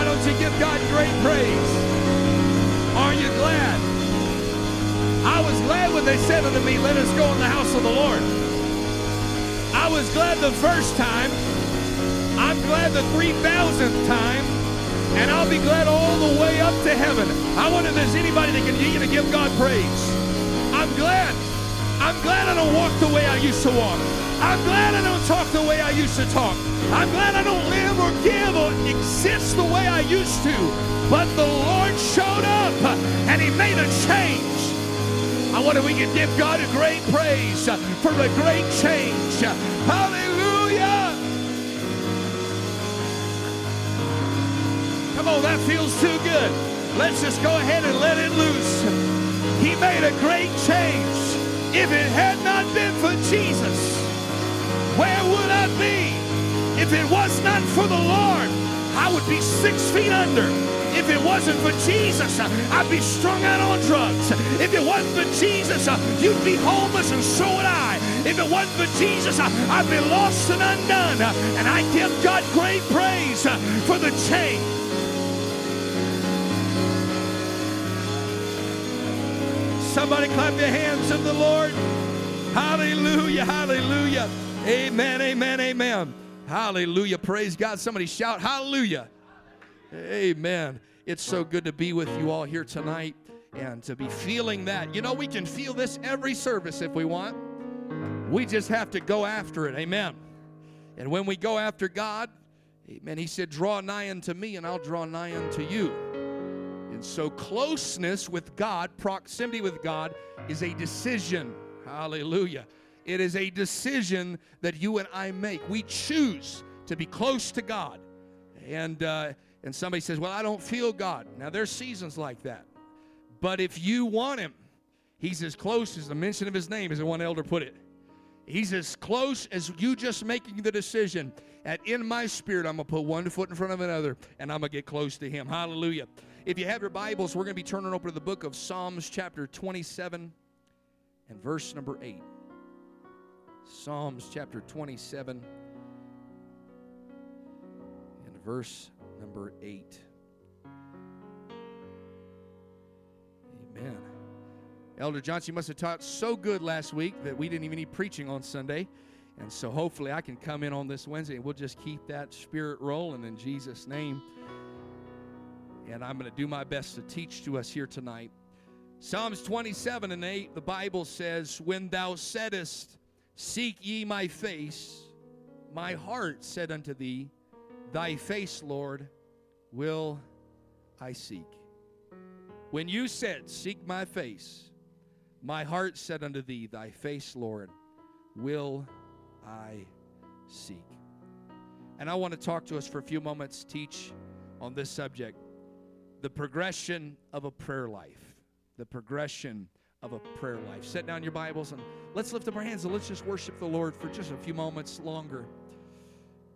Why don't you give God great praise? Are you glad? I was glad when they said unto me, Let us go in the house of the Lord. I was glad the first time. I'm glad the 3,000th time. And I'll be glad all the way up to heaven. I wonder if there's anybody that can to give God praise. I'm glad. I'm glad I don't walk the way I used to walk. I'm glad I don't talk the way I used to talk. I'm glad I don't live or give or exist the way I used to. But the Lord showed up and He made a change. I wonder if we can give God a great praise for a great change. Hallelujah. Come on, that feels too good. Let's just go ahead and let it loose. He made a great change. If it had not been for Jesus, where would I be? If it was not for the Lord, I would be six feet under. If it wasn't for Jesus, I'd be strung out on drugs. If it wasn't for Jesus, you'd be homeless, and so would I. If it wasn't for Jesus, I'd be lost and undone. And I give God great praise for the change. Somebody clap your hands to the Lord. Hallelujah, hallelujah. Amen, amen, amen. Hallelujah. Praise God. Somebody shout, Hallelujah. Amen. It's so good to be with you all here tonight and to be feeling that. You know, we can feel this every service if we want. We just have to go after it. Amen. And when we go after God, amen, He said, Draw nigh unto me, and I'll draw nigh unto you. And so, closeness with God, proximity with God, is a decision. Hallelujah. It is a decision that you and I make. We choose to be close to God. And, uh, and somebody says, Well, I don't feel God. Now, there's seasons like that. But if you want Him, He's as close as the mention of His name, as the one elder put it. He's as close as you just making the decision. At in my spirit, I'm going to put one foot in front of another and I'm going to get close to Him. Hallelujah. If you have your Bibles, we're going to be turning over to the book of Psalms, chapter 27 and verse number 8. Psalms chapter 27 and verse number 8. Amen. Elder Johnson must have taught so good last week that we didn't even need preaching on Sunday. And so hopefully I can come in on this Wednesday and we'll just keep that spirit rolling in Jesus' name. And I'm going to do my best to teach to us here tonight. Psalms 27 and 8, the Bible says, When thou saidest, Seek ye my face, my heart said unto thee, Thy face, Lord, will I seek. When you said, Seek my face, my heart said unto thee, Thy face, Lord, will I seek. And I want to talk to us for a few moments, teach on this subject the progression of a prayer life. The progression of a prayer life. Set down your Bibles and let's lift up our hands and let's just worship the Lord for just a few moments longer.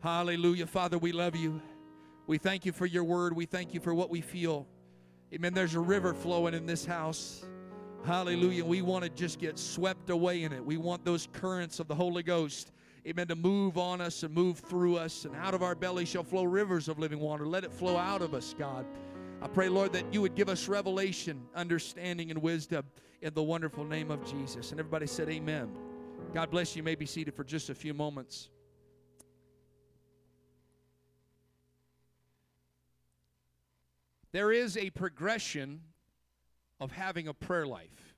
Hallelujah. Father, we love you. We thank you for your word. We thank you for what we feel. Amen. There's a river flowing in this house. Hallelujah. We want to just get swept away in it. We want those currents of the Holy Ghost, amen, to move on us and move through us. And out of our belly shall flow rivers of living water. Let it flow out of us, God. I pray, Lord, that you would give us revelation, understanding, and wisdom in the wonderful name of Jesus. And everybody said, Amen. God bless you. You may be seated for just a few moments. There is a progression of having a prayer life.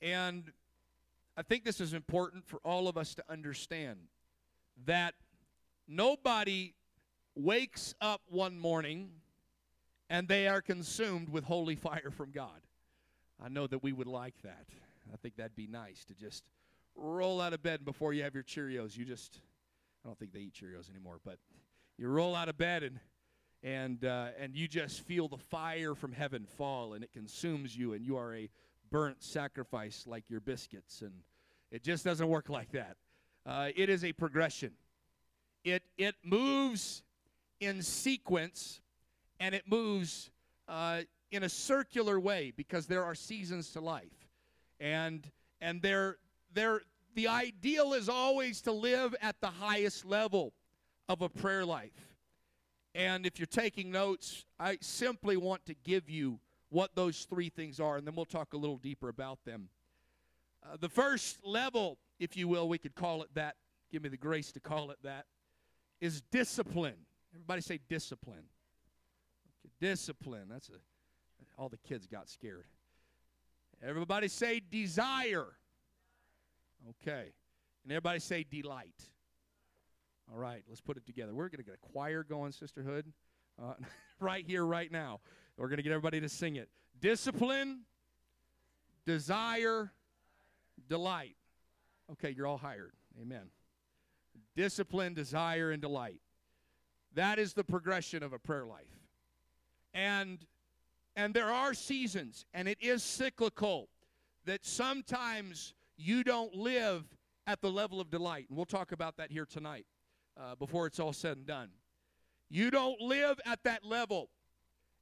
And I think this is important for all of us to understand that nobody wakes up one morning and they are consumed with holy fire from God. I know that we would like that. I think that'd be nice to just roll out of bed before you have your Cheerios. You just, I don't think they eat Cheerios anymore, but you roll out of bed and and uh, and you just feel the fire from heaven fall and it consumes you and you are a burnt sacrifice like your biscuits and it just doesn't work like that uh, it is a progression it it moves in sequence and it moves uh, in a circular way because there are seasons to life and and the ideal is always to live at the highest level of a prayer life And if you're taking notes, I simply want to give you what those three things are, and then we'll talk a little deeper about them. Uh, the first level, if you will, we could call it that, give me the grace to call it that, is discipline. Everybody say discipline. Discipline. That's a all the kids got scared. Everybody say desire. Okay. And everybody say delight. All right, let's put it together. We're going to get a choir going, sisterhood, uh, right here, right now. We're going to get everybody to sing it. Discipline, desire, delight. Okay, you're all hired. Amen. Discipline, desire, and delight. That is the progression of a prayer life. And and there are seasons, and it is cyclical, that sometimes you don't live at the level of delight. And we'll talk about that here tonight uh, before it's all said and done. You don't live at that level.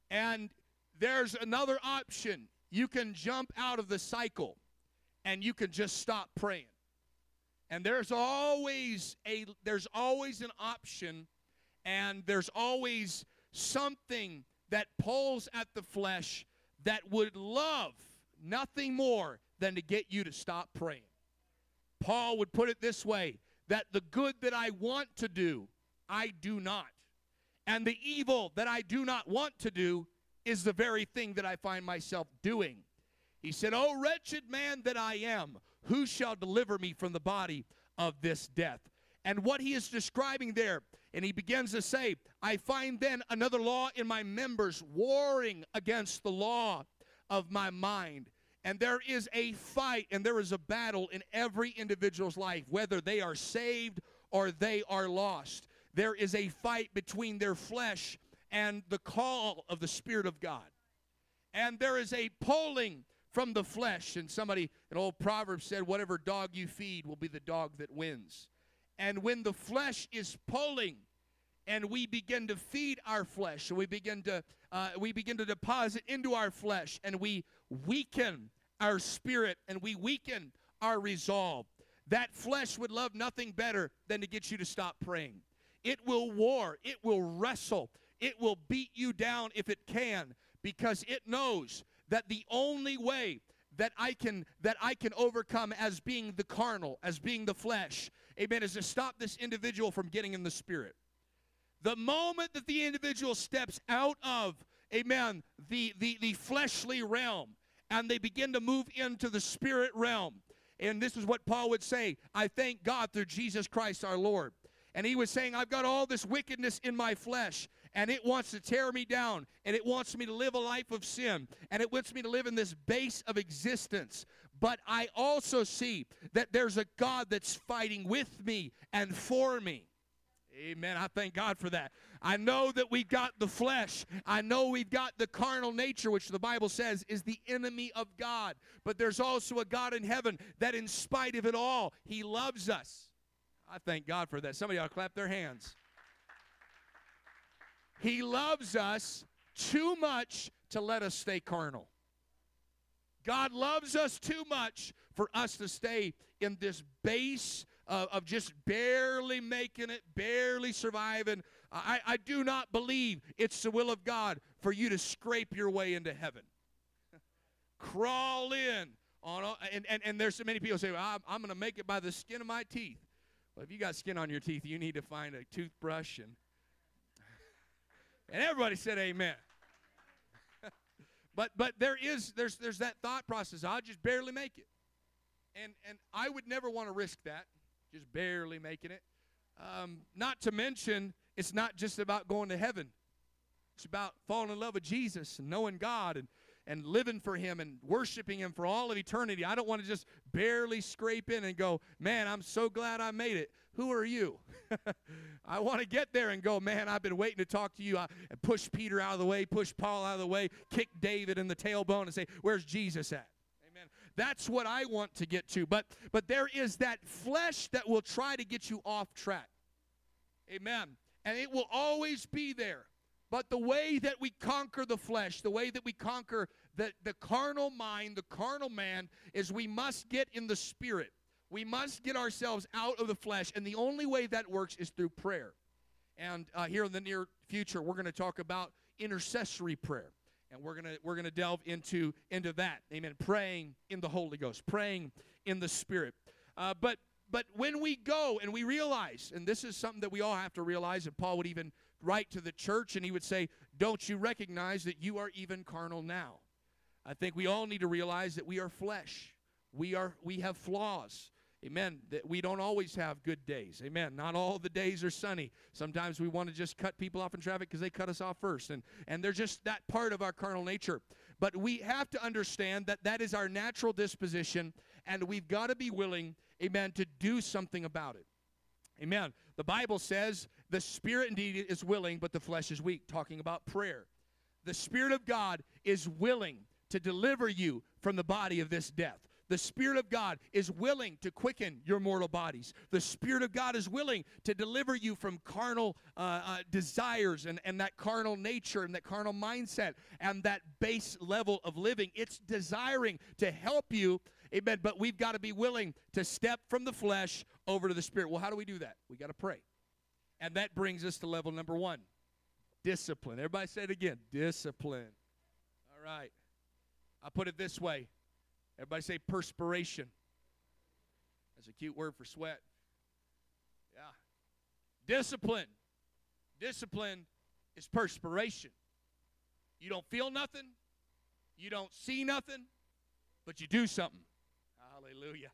And there's another option. You can jump out of the cycle and you can just stop praying. And there's always a there's always an option and there's always something that pulls at the flesh that would love nothing more than to get you to stop praying. Paul would put it this way that the good that I want to do, I do not. And the evil that I do not want to do is the very thing that I find myself doing. He said, Oh, wretched man that I am, who shall deliver me from the body of this death? And what he is describing there, and he begins to say, I find then another law in my members warring against the law of my mind. And there is a fight and there is a battle in every individual's life, whether they are saved or they are lost. There is a fight between their flesh and the call of the Spirit of God. And there is a pulling from the flesh. And somebody, an old proverb said, Whatever dog you feed will be the dog that wins. And when the flesh is pulling, and we begin to feed our flesh, and we begin to uh, we begin to deposit into our flesh, and we weaken our spirit, and we weaken our resolve. That flesh would love nothing better than to get you to stop praying. It will war. It will wrestle. It will beat you down if it can, because it knows that the only way that I can that I can overcome as being the carnal, as being the flesh, amen, is to stop this individual from getting in the spirit. The moment that the individual steps out of, amen, the the, the fleshly realm and they begin to move into the spirit realm. And this is what Paul would say I thank God through Jesus Christ our Lord. And he was saying, I've got all this wickedness in my flesh and it wants to tear me down and it wants me to live a life of sin and it wants me to live in this base of existence. But i also see that there's a god that's fighting with me and for me. Amen. I thank god for that. I know that we've got the flesh. I know we've got the carnal nature which the bible says is the enemy of god. But there's also a god in heaven that in spite of it all he loves us. I thank god for that. Somebody ought to clap their hands he loves us too much to let us stay carnal. God loves us too much for us to stay in this base of, of just barely making it, barely surviving. I, I do not believe it's the will of God for you to scrape your way into heaven. Crawl in. On, and, and, and there's so many people say, well, I'm, I'm going to make it by the skin of my teeth. Well, if you got skin on your teeth, you need to find a toothbrush and and everybody said amen. but but there is there's there's that thought process. I'll just barely make it. And and I would never want to risk that, just barely making it. Um, not to mention, it's not just about going to heaven. It's about falling in love with Jesus and knowing God and and living for him and worshiping him for all of eternity. I don't want to just barely scrape in and go, "Man, I'm so glad I made it." Who are you? I want to get there and go, man, I've been waiting to talk to you. I push Peter out of the way, push Paul out of the way, kick David in the tailbone and say, where's Jesus at? Amen. That's what I want to get to. But but there is that flesh that will try to get you off track. Amen. And it will always be there. But the way that we conquer the flesh, the way that we conquer the, the carnal mind, the carnal man, is we must get in the spirit. We must get ourselves out of the flesh, and the only way that works is through prayer. And uh, here in the near future, we're going to talk about intercessory prayer. And we're gonna we're gonna delve into into that, amen. Praying in the Holy Ghost, praying in the Spirit. Uh, but but when we go and we realize, and this is something that we all have to realize, and Paul would even write to the church and he would say, Don't you recognize that you are even carnal now? I think we all need to realize that we are flesh. We are we have flaws. Amen. That we don't always have good days. Amen. Not all the days are sunny. Sometimes we want to just cut people off in traffic because they cut us off first. And, and they're just that part of our carnal nature. But we have to understand that that is our natural disposition, and we've got to be willing, amen, to do something about it. Amen. The Bible says the spirit indeed is willing, but the flesh is weak, talking about prayer. The Spirit of God is willing to deliver you from the body of this death. The Spirit of God is willing to quicken your mortal bodies. The Spirit of God is willing to deliver you from carnal uh, uh, desires and, and that carnal nature and that carnal mindset and that base level of living. It's desiring to help you, amen, but we've got to be willing to step from the flesh over to the Spirit. Well, how do we do that? We got to pray. And that brings us to level number one discipline. Everybody say it again discipline. All right. I'll put it this way Everybody say perspiration. That's a cute word for sweat. Yeah. Discipline. Discipline is perspiration. You don't feel nothing, you don't see nothing, but you do something. Hallelujah.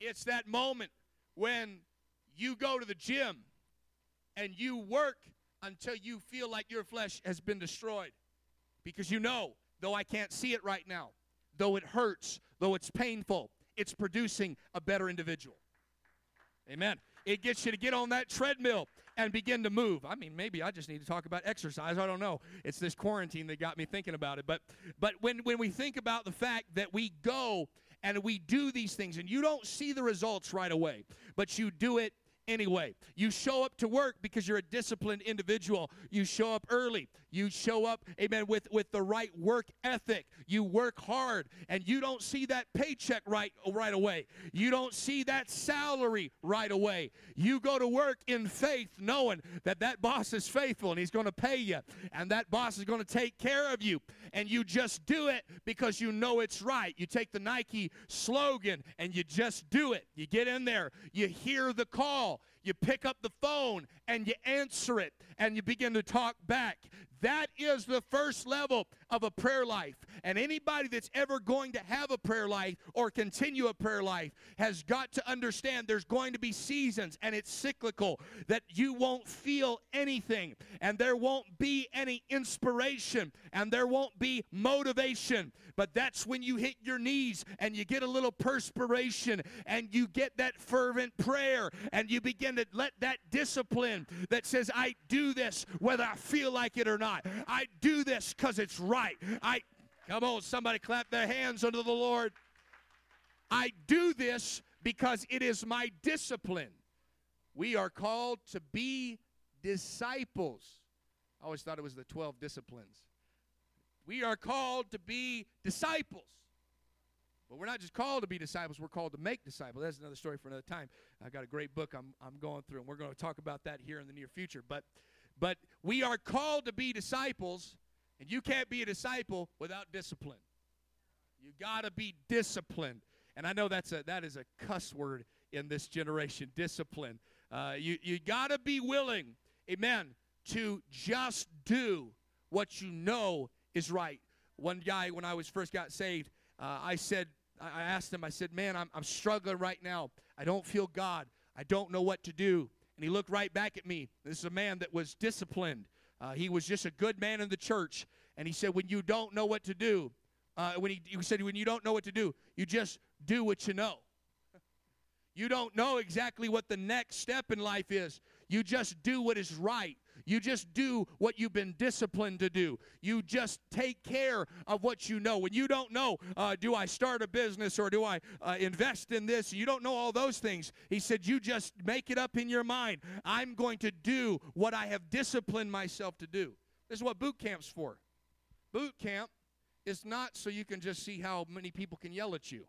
It's that moment when you go to the gym and you work until you feel like your flesh has been destroyed. Because you know, though I can't see it right now, though it hurts, though it's painful, it's producing a better individual. Amen. It gets you to get on that treadmill and begin to move. I mean, maybe I just need to talk about exercise. I don't know. It's this quarantine that got me thinking about it. But but when when we think about the fact that we go and we do these things and you don't see the results right away, but you do it anyway. You show up to work because you're a disciplined individual. You show up early. You show up, amen, with, with the right work ethic. You work hard and you don't see that paycheck right, right away. You don't see that salary right away. You go to work in faith knowing that that boss is faithful and he's going to pay you and that boss is going to take care of you. And you just do it because you know it's right. You take the Nike slogan and you just do it. You get in there, you hear the call you pick up the phone and you answer it and you begin to talk back. That is the first level of a prayer life. And anybody that's ever going to have a prayer life or continue a prayer life has got to understand there's going to be seasons and it's cyclical that you won't feel anything and there won't be any inspiration and there won't be motivation. But that's when you hit your knees and you get a little perspiration and you get that fervent prayer and you begin to let that discipline that says, I do this whether I feel like it or not. I do this because it's right. I come on, somebody clap their hands unto the Lord. I do this because it is my discipline. We are called to be disciples. I always thought it was the 12 disciplines. We are called to be disciples. But we're not just called to be disciples, we're called to make disciples. That's another story for another time. I've got a great book I'm, I'm going through, and we're going to talk about that here in the near future. But, but we are called to be disciples, and you can't be a disciple without discipline. You got to be disciplined. And I know that's a, that is a cuss word in this generation discipline. Uh, you you got to be willing, amen, to just do what you know is right. One guy, when I was first got saved, uh, I said, I asked him, I said, man, I'm, I'm struggling right now. I don't feel God. I don't know what to do. And he looked right back at me. This is a man that was disciplined. Uh, he was just a good man in the church. And he said, when you don't know what to do, uh, when he, he said, when you don't know what to do, you just do what you know. You don't know exactly what the next step in life is. You just do what is right. You just do what you've been disciplined to do. You just take care of what you know. When you don't know, uh, do I start a business or do I uh, invest in this? You don't know all those things. He said, You just make it up in your mind. I'm going to do what I have disciplined myself to do. This is what boot camp's for. Boot camp is not so you can just see how many people can yell at you.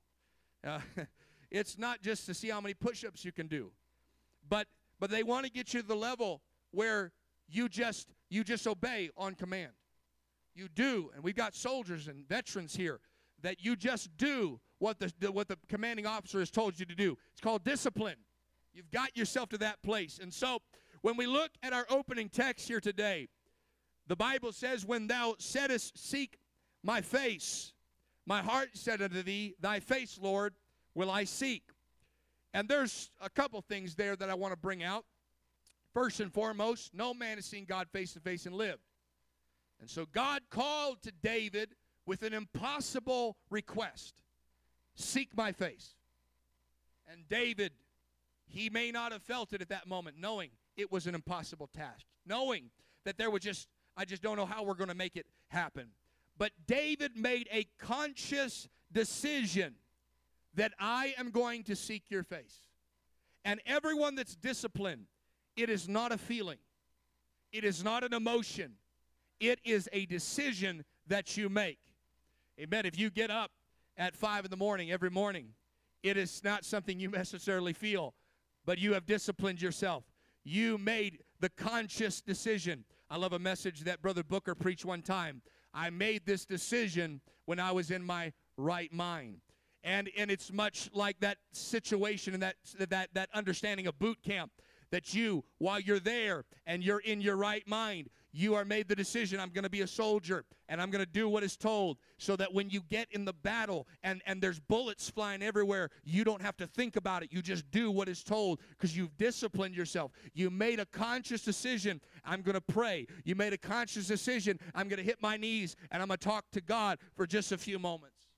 Uh, it's not just to see how many push ups you can do. But, but they want to get you to the level where you just you just obey on command. You do, and we've got soldiers and veterans here that you just do what the, what the commanding officer has told you to do. It's called discipline. You've got yourself to that place. And so when we look at our opening text here today, the Bible says, When thou saidst, Seek my face, my heart said unto thee, Thy face, Lord, will I seek. And there's a couple things there that I want to bring out. First and foremost, no man has seen God face to face and lived. And so God called to David with an impossible request Seek my face. And David, he may not have felt it at that moment, knowing it was an impossible task, knowing that there was just, I just don't know how we're going to make it happen. But David made a conscious decision that I am going to seek your face. And everyone that's disciplined, it is not a feeling, it is not an emotion, it is a decision that you make. Amen. If you get up at five in the morning every morning, it is not something you necessarily feel, but you have disciplined yourself. You made the conscious decision. I love a message that Brother Booker preached one time. I made this decision when I was in my right mind. And, and it's much like that situation and that, that, that understanding of boot camp that you, while you're there and you're in your right mind, you are made the decision i'm going to be a soldier and i'm going to do what is told so that when you get in the battle and and there's bullets flying everywhere you don't have to think about it. You just do what is told because you've disciplined yourself. You made a conscious decision i'm going to pray. You made a conscious decision i'm going to hit my knees and i'm going to talk to god for just a few moments.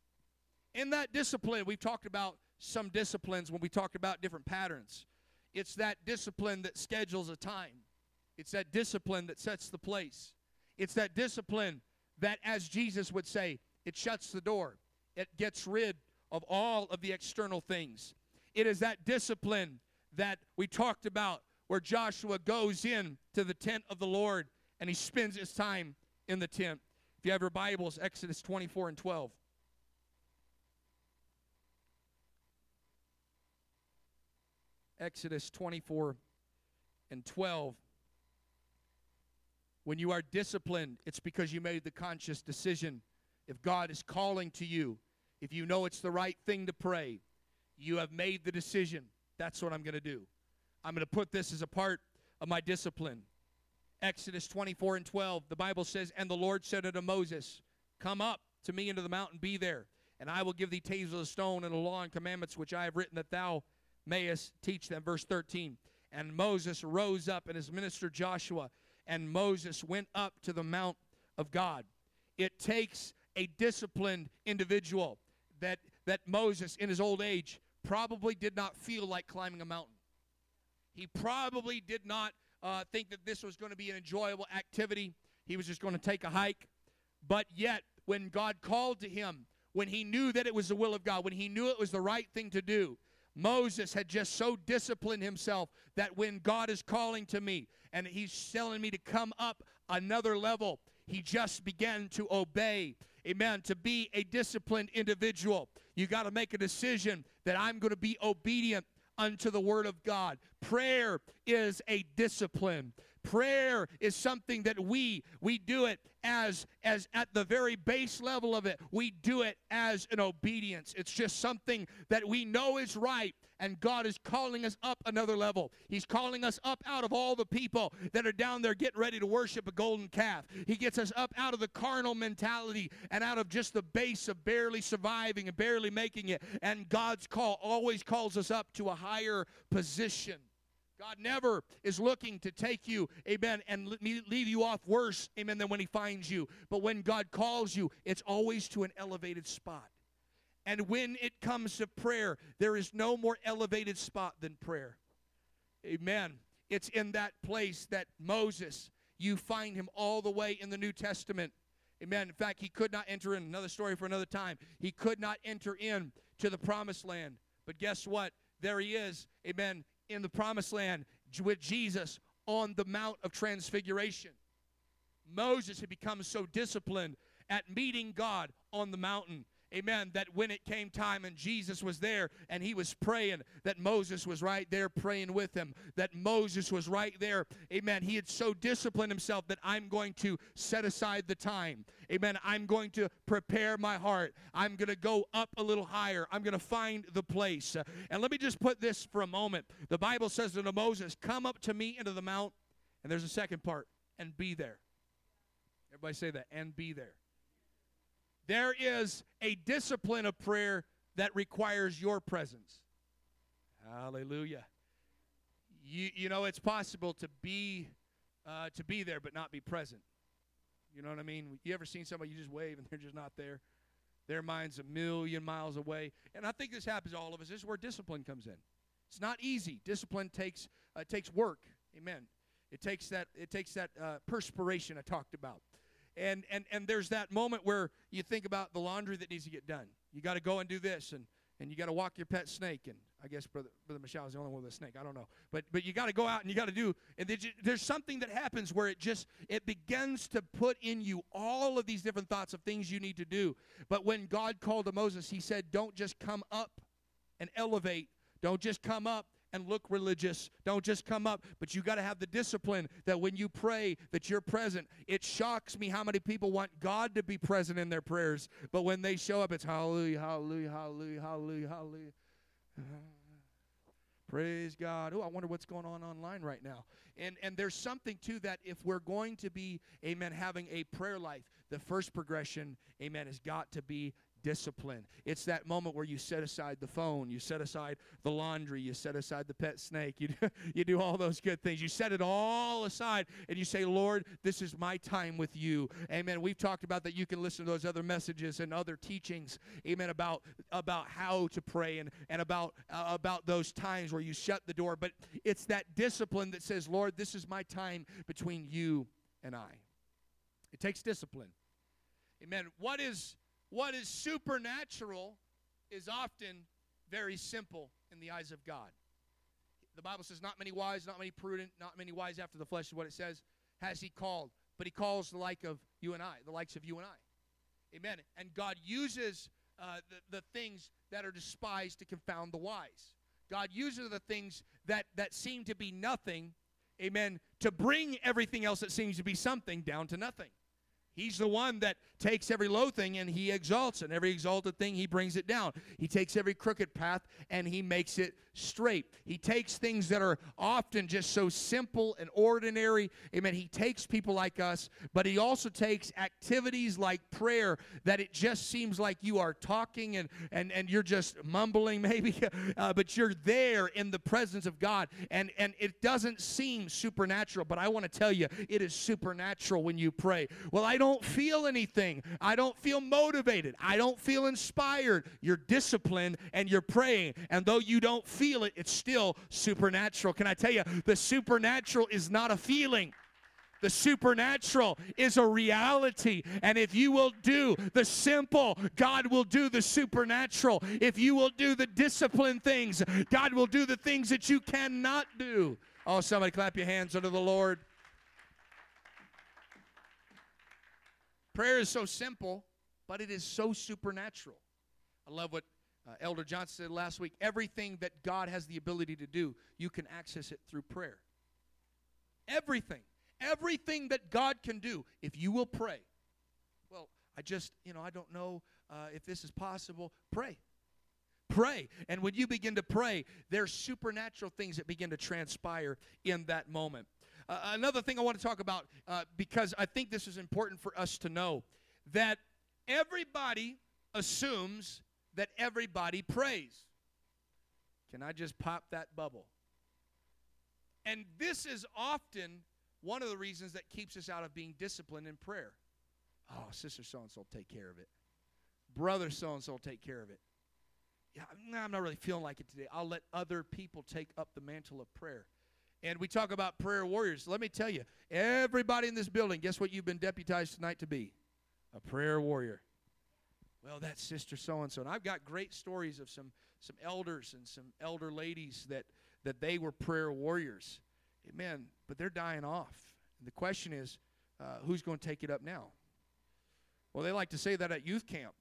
In that discipline we've talked about some disciplines when we talked about different patterns it's that discipline that schedules a time it's that discipline that sets the place. It's that discipline that, as Jesus would say, it shuts the door. It gets rid of all of the external things. It is that discipline that we talked about where Joshua goes in to the tent of the Lord and he spends his time in the tent. If you have your Bibles, Exodus 24 and 12. Exodus 24 and 12. When you are disciplined, it's because you made the conscious decision. If God is calling to you, if you know it's the right thing to pray, you have made the decision. That's what I'm going to do. I'm going to put this as a part of my discipline. Exodus 24 and 12, the Bible says, And the Lord said unto Moses, Come up to me into the mountain, be there, and I will give thee tables of stone and the law and commandments which I have written that thou mayest teach them. Verse 13. And Moses rose up, and his minister Joshua and Moses went up to the Mount of God. It takes a disciplined individual that, that Moses, in his old age, probably did not feel like climbing a mountain. He probably did not uh, think that this was going to be an enjoyable activity. He was just going to take a hike. But yet, when God called to him, when he knew that it was the will of God, when he knew it was the right thing to do, Moses had just so disciplined himself that when God is calling to me and he's telling me to come up another level, he just began to obey. Amen. To be a disciplined individual, you got to make a decision that I'm going to be obedient unto the word of God. Prayer is a discipline. Prayer is something that we we do it as as at the very base level of it. We do it as an obedience. It's just something that we know is right and God is calling us up another level. He's calling us up out of all the people that are down there getting ready to worship a golden calf. He gets us up out of the carnal mentality and out of just the base of barely surviving and barely making it. And God's call always calls us up to a higher position. God never is looking to take you, amen, and leave you off worse, amen, than when He finds you. But when God calls you, it's always to an elevated spot. And when it comes to prayer, there is no more elevated spot than prayer. Amen. It's in that place that Moses, you find him all the way in the New Testament. Amen. In fact, he could not enter in. Another story for another time. He could not enter in to the promised land. But guess what? There he is. Amen in the promised land with Jesus on the Mount of Transfiguration. Moses had become so disciplined at meeting God on the mountain. Amen, that when it came time and Jesus was there and he was praying, that Moses was right there praying with him, that Moses was right there, amen. He had so disciplined himself that I'm going to set aside the time, amen. I'm going to prepare my heart. I'm going to go up a little higher. I'm going to find the place. And let me just put this for a moment. The Bible says to Moses, Come up to me into the mount, and there's a second part, and be there. Everybody say that, and be there. There is a discipline of prayer that requires your presence. Hallelujah. You, you know, it's possible to be uh, to be there but not be present. You know what I mean? You ever seen somebody you just wave and they're just not there? Their mind's a million miles away. And I think this happens to all of us. This is where discipline comes in. It's not easy. Discipline takes uh, takes work. Amen. It takes that it takes that uh, perspiration I talked about and and and there's that moment where you think about the laundry that needs to get done. You got to go and do this, and and you got to walk your pet snake. And I guess brother brother Michelle is the only one with a snake. I don't know, but but you got to go out and you got to do. And there's something that happens where it just it begins to put in you all of these different thoughts of things you need to do. But when God called to Moses, He said, "Don't just come up and elevate. Don't just come up and look religious. Don't just come up, but you got to have the discipline that when you pray that you're present. It shocks me how many people want God to be present in their prayers, but when they show up it's hallelujah, hallelujah, hallelujah, hallelujah, hallelujah. Praise God. Oh, I wonder what's going on online right now. And and there's something to that if we're going to be amen having a prayer life. The first progression, amen, has got to be discipline. It's that moment where you set aside the phone, you set aside the laundry, you set aside the pet snake, you do, you do all those good things. You set it all aside and you say, Lord, this is my time with you. Amen. We've talked about that you can listen to those other messages and other teachings, amen, about, about how to pray and, and about, uh, about those times where you shut the door. But it's that discipline that says, Lord, this is my time between you and I. It takes discipline. Amen. What is what is supernatural is often very simple in the eyes of God. The Bible says, Not many wise, not many prudent, not many wise after the flesh is what it says, has He called. But He calls the like of you and I, the likes of you and I. Amen. And God uses uh, the, the things that are despised to confound the wise. God uses the things that, that seem to be nothing, amen, to bring everything else that seems to be something down to nothing. He's the one that takes every low thing and he exalts. And every exalted thing, he brings it down. He takes every crooked path and he makes it straight. He takes things that are often just so simple and ordinary. Amen. He takes people like us, but he also takes activities like prayer that it just seems like you are talking and, and, and you're just mumbling maybe, uh, but you're there in the presence of God. And, and it doesn't seem supernatural, but I want to tell you, it is supernatural when you pray. Well, I don't feel anything. I don't feel motivated. I don't feel inspired. You're disciplined and you're praying. And though you don't feel feel it, it's still supernatural. Can I tell you, the supernatural is not a feeling. The supernatural is a reality. And if you will do the simple, God will do the supernatural. If you will do the disciplined things, God will do the things that you cannot do. Oh, somebody clap your hands unto the Lord. Prayer is so simple, but it is so supernatural. I love what uh, Elder Johnson said last week everything that God has the ability to do, you can access it through prayer. Everything. Everything that God can do, if you will pray. Well, I just, you know, I don't know uh, if this is possible. Pray. Pray. And when you begin to pray, there's supernatural things that begin to transpire in that moment. Uh, another thing I want to talk about, uh, because I think this is important for us to know, that everybody assumes that everybody prays. Can I just pop that bubble? And this is often one of the reasons that keeps us out of being disciplined in prayer. Oh, sister so and so will take care of it. Brother so and so will take care of it. Yeah, I'm not really feeling like it today. I'll let other people take up the mantle of prayer. And we talk about prayer warriors. Let me tell you, everybody in this building, guess what you've been deputized tonight to be? A prayer warrior well, that's Sister so and so. And I've got great stories of some some elders and some elder ladies that that they were prayer warriors. Amen. But they're dying off. And the question is, uh, who's going to take it up now? Well, they like to say that at youth camp.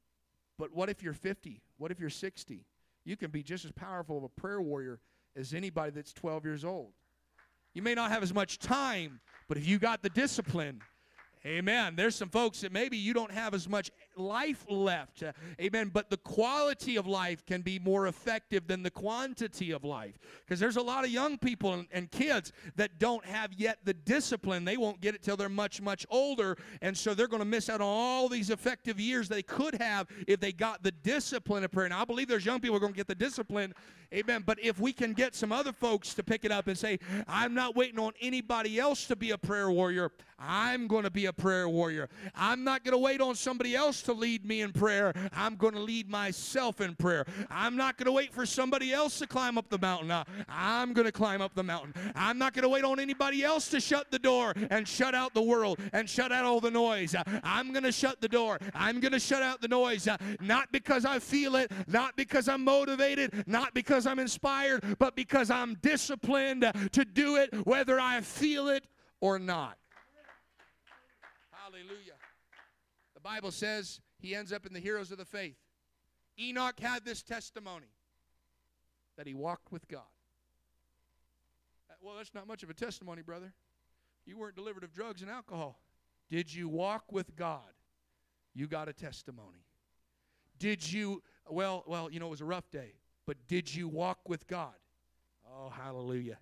But what if you're 50? What if you're 60? You can be just as powerful of a prayer warrior as anybody that's 12 years old. You may not have as much time, but if you got the discipline, Amen. There's some folks that maybe you don't have as much life left. Uh, amen. But the quality of life can be more effective than the quantity of life. Because there's a lot of young people and, and, kids that don't have yet the discipline. They won't get it till they're much, much older. And so they're going to miss out on all these effective years they could have if they got the discipline of prayer. Now, I believe there's young people who are going to get the discipline. Amen. But if we can get some other folks to pick it up and say, I'm not waiting on anybody else to be a prayer warrior, I'm going to be a prayer warrior. I'm not going to wait on somebody else to lead me in prayer. I'm going to lead myself in prayer. I'm not going to wait for somebody else to climb up the mountain. Uh, I'm going to climb up the mountain. I'm not going to wait on anybody else to shut the door and shut out the world and shut out all the noise. Uh, I'm going to shut the door. I'm going to shut out the noise. Uh, not because I feel it, not because I'm motivated, not because I'm inspired, but because I'm disciplined to do it whether I feel it or not. Hallelujah. The Bible says he ends up in the heroes of the faith. Enoch had this testimony that he walked with God. Uh, well, that's not much of a testimony, brother. You weren't delivered of drugs and alcohol. Did you walk with God? You got a testimony. Did you, well, well, you know, it was a rough day, but did you walk with God? Oh, hallelujah.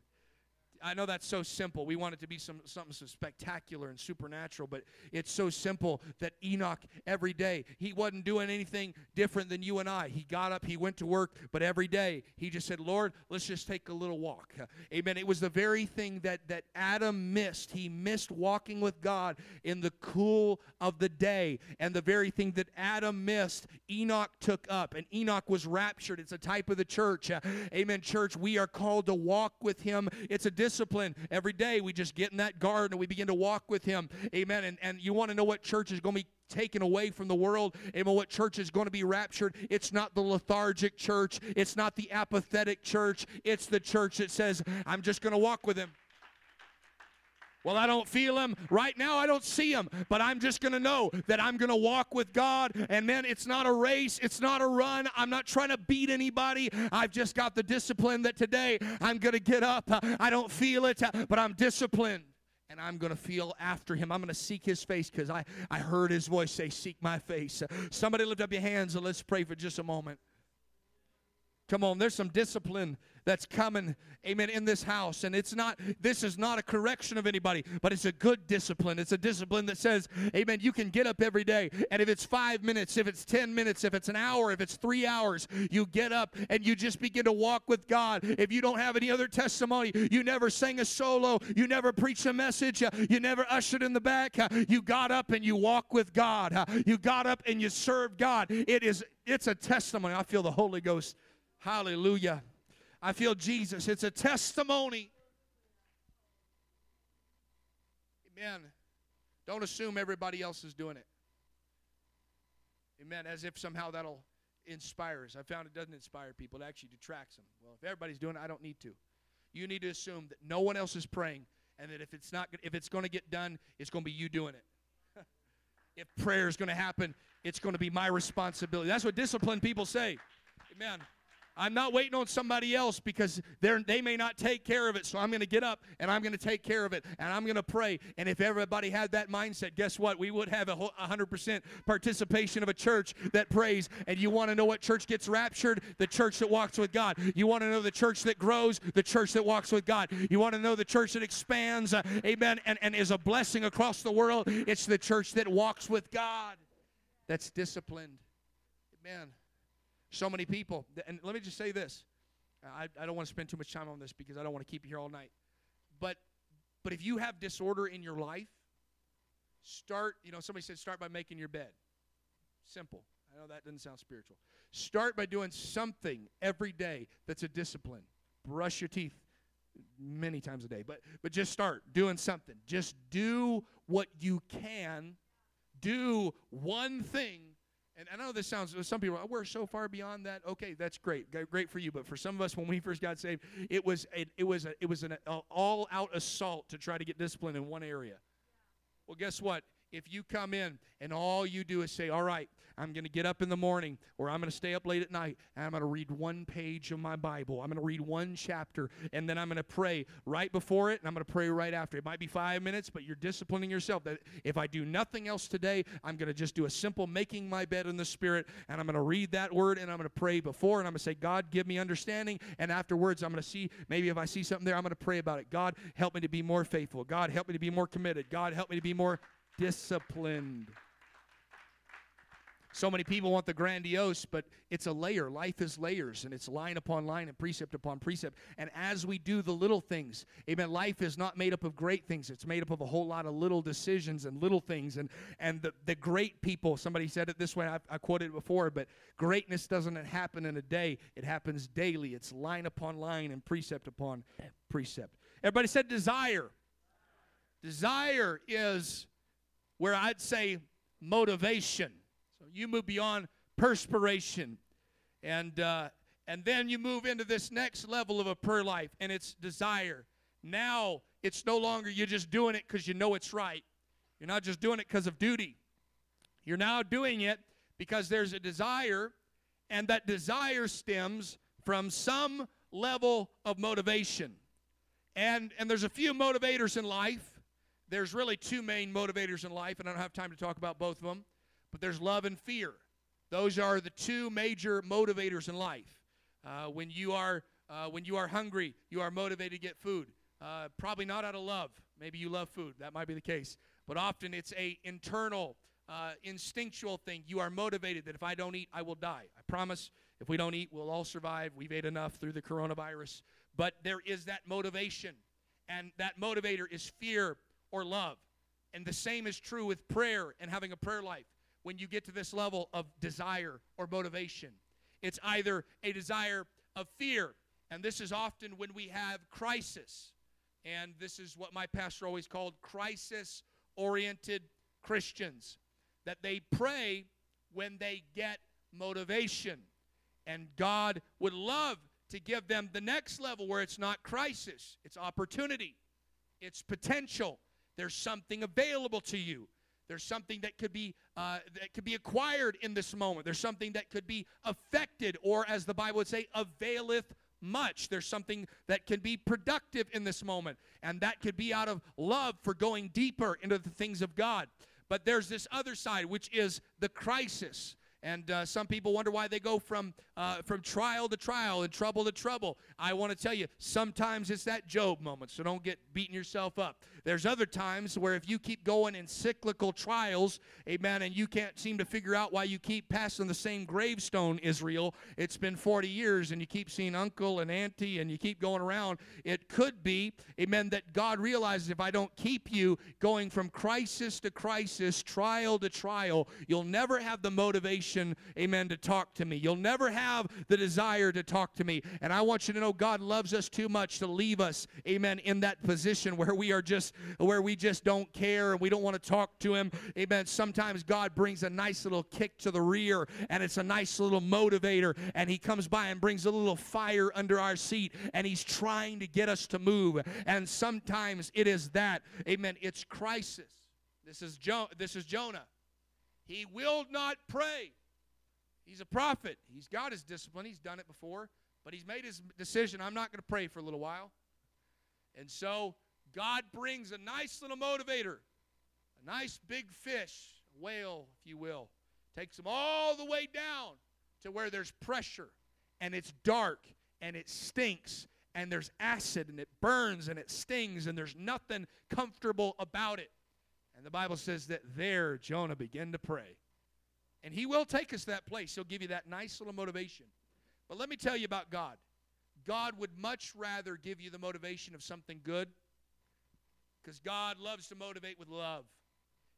I know that's so simple. We want it to be some, something so spectacular and supernatural, but it's so simple that Enoch, every day, he wasn't doing anything different than you and I. He got up, he went to work, but every day he just said, Lord, let's just take a little walk. Amen. It was the very thing that, that Adam missed. He missed walking with God in the cool of the day. And the very thing that Adam missed, Enoch took up. And Enoch was raptured. It's a type of the church. Amen. Church, we are called to walk with him. It's a discipline. Every day we just get in that garden and we begin to walk with Him. Amen. And, and you want to know what church is going to be taken away from the world. Amen. What church is going to be raptured? It's not the lethargic church. It's not the apathetic church. It's the church that says, I'm just going to walk with Him. Well, I don't feel him. Right now, I don't see him. But I'm just going to know that I'm going to walk with God. And man, it's not a race, it's not a run. I'm not trying to beat anybody. I've just got the discipline that today I'm going to get up. I don't feel it, but I'm disciplined. And I'm going to feel after him. I'm going to seek his face because I, I heard his voice say, Seek my face. Somebody lift up your hands and let's pray for just a moment. Come on, there's some discipline that's coming, amen, in this house. And it's not, this is not a correction of anybody, but it's a good discipline. It's a discipline that says, amen, you can get up every day. And if it's five minutes, if it's 10 minutes, if it's an hour, if it's three hours, you get up and you just begin to walk with God. If you don't have any other testimony, you never sang a solo, you never preached a message, uh, you never ushered in the back, uh, you got up and you walk with God. Uh, you got up and you served God. It is, it's a testimony. I feel the Holy Ghost Hallelujah. I feel Jesus. It's a testimony. Amen. Don't assume everybody else is doing it. Amen. As if somehow that'll inspire us. I found it doesn't inspire people, it actually detracts them. Well, if everybody's doing it, I don't need to. You need to assume that no one else is praying and that if it's not if it's going to get done, it's going to be you doing it. if prayer is going to happen, it's going to be my responsibility. That's what disciplined people say. Amen. I'm not waiting on somebody else because they may not take care of it. So I'm going to get up and I'm going to take care of it and I'm going to pray. And if everybody had that mindset, guess what? We would have a 100% participation of a church that prays. And you want to know what church gets raptured? The church that walks with God. You want to know the church that grows? The church that walks with God. You want to know the church that expands, uh, amen, and, and is a blessing across the world? It's the church that walks with God, that's disciplined. Amen. So many people, and let me just say this. I, I don't want to spend too much time on this because I don't want to keep you here all night. But but if you have disorder in your life, start, you know, somebody said start by making your bed. Simple. I know that doesn't sound spiritual. Start by doing something every day that's a discipline. Brush your teeth many times a day, but but just start doing something. Just do what you can. Do one thing and I know this sounds, some people, oh, we're so far beyond that. Okay, that's great, great for you. But for some of us, when we first got saved, it was a, it was a, it was an all-out assault to try to get discipline in one area. Well, guess what? If you come in and all you do is say, All right, I'm going to get up in the morning or I'm going to stay up late at night and I'm going to read one page of my Bible. I'm going to read one chapter and then I'm going to pray right before it and I'm going to pray right after. It might be five minutes, but you're disciplining yourself that if I do nothing else today, I'm going to just do a simple making my bed in the Spirit and I'm going to read that word and I'm going to pray before and I'm going to say, God, give me understanding. And afterwards, I'm going to see, maybe if I see something there, I'm going to pray about it. God, help me to be more faithful. God, help me to be more committed. God, help me to be more disciplined. So many people want the grandiose, but it's a layer. Life is layers, and it's line upon line and precept upon precept. And as we do the little things, amen, life is not made up of great things. It's made up of a whole lot of little decisions and little things. And, and the, the great people, somebody said it this way, I, I quoted it before, but greatness doesn't happen in a day, it happens daily. It's line upon line and precept upon precept. Everybody said desire. Desire is where I'd say motivation So you move beyond perspiration. And, uh, and then you move into this next level of a prayer life, and it's desire. Now it's no longer you're just doing it because you know it's right. You're not just doing it because of duty. You're now doing it because there's a desire, and that desire stems from some level of motivation. And, and there's a few motivators in life. There's really two main motivators in life, and I don't have time to talk about both of them but there's love and fear. Those are the two major motivators in life. Uh, when you are uh, when you are hungry, you are motivated to get food. Uh, probably not out of love. Maybe you love food. That might be the case. But often it's a internal, uh, instinctual thing. You are motivated that if I don't eat, I will die. I promise. If we don't eat, we'll all survive. We've ate enough through the coronavirus. But there is that motivation, and that motivator is fear or love. And the same is true with prayer and having a prayer life when you get to this level of desire or motivation. It's either a desire of fear, and this is often when we have crisis. And this is what my pastor always called crisis oriented Christians that they pray when they get motivation. And God would love to give them the next level where it's not crisis, it's opportunity, it's potential. There's something available to you. There's something that could be uh, that could be acquired in this moment. There's something that could be affected, or as the Bible would say, availeth much. There's something that can be productive in this moment, and that could be out of love for going deeper into the things of God. But there's this other side, which is the crisis. And uh, some people wonder why they go from, uh, from trial to trial and trouble to trouble. I want to tell you, sometimes it's that Job moment, so don't get beating yourself up. There's other times where if you keep going in cyclical trials, amen, and you can't seem to figure out why you keep passing the same gravestone, Israel, it's been 40 years and you keep seeing uncle and auntie and you keep going around, it could be, amen, that God realizes if I don't keep you going from crisis to crisis, trial to trial, you'll never have the motivation, amen, to talk to me. You'll never have the desire to talk to me. And I want you to know God loves us too much to leave us, amen, in that position where we are just where we just don't care and we don't want to talk to him. Amen. Sometimes God brings a nice little kick to the rear and it's a nice little motivator and he comes by and brings a little fire under our seat and he's trying to get us to move. And sometimes it is that. Amen. It's crisis. This is jo- this is Jonah. He will not pray. He's a prophet. He's got his discipline. He's done it before, but he's made his decision. I'm not going to pray for a little while. And so God brings a nice little motivator, a nice big fish, a whale, if you will, takes them all the way down to where there's pressure and it's dark and it stinks and there's acid and it burns and it stings and there's nothing comfortable about it. And the Bible says that there Jonah began to pray. And he will take us that place. He'll give you that nice little motivation. But let me tell you about God. God would much rather give you the motivation of something good because God loves to motivate with love.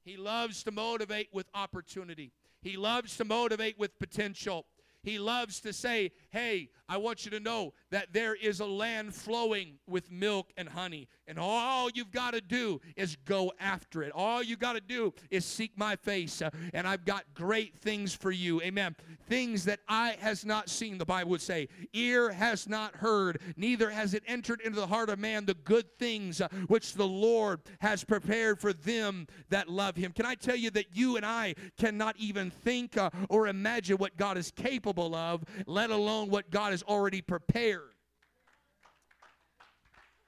He loves to motivate with opportunity. He loves to motivate with potential. He loves to say, hey, I want you to know that there is a land flowing with milk and honey. And all you've got to do is go after it. All you've got to do is seek my face. Uh, and I've got great things for you. Amen. Things that eye has not seen, the Bible would say, ear has not heard, neither has it entered into the heart of man the good things uh, which the Lord has prepared for them that love him. Can I tell you that you and I cannot even think uh, or imagine what God is capable of, let alone what God has already prepared?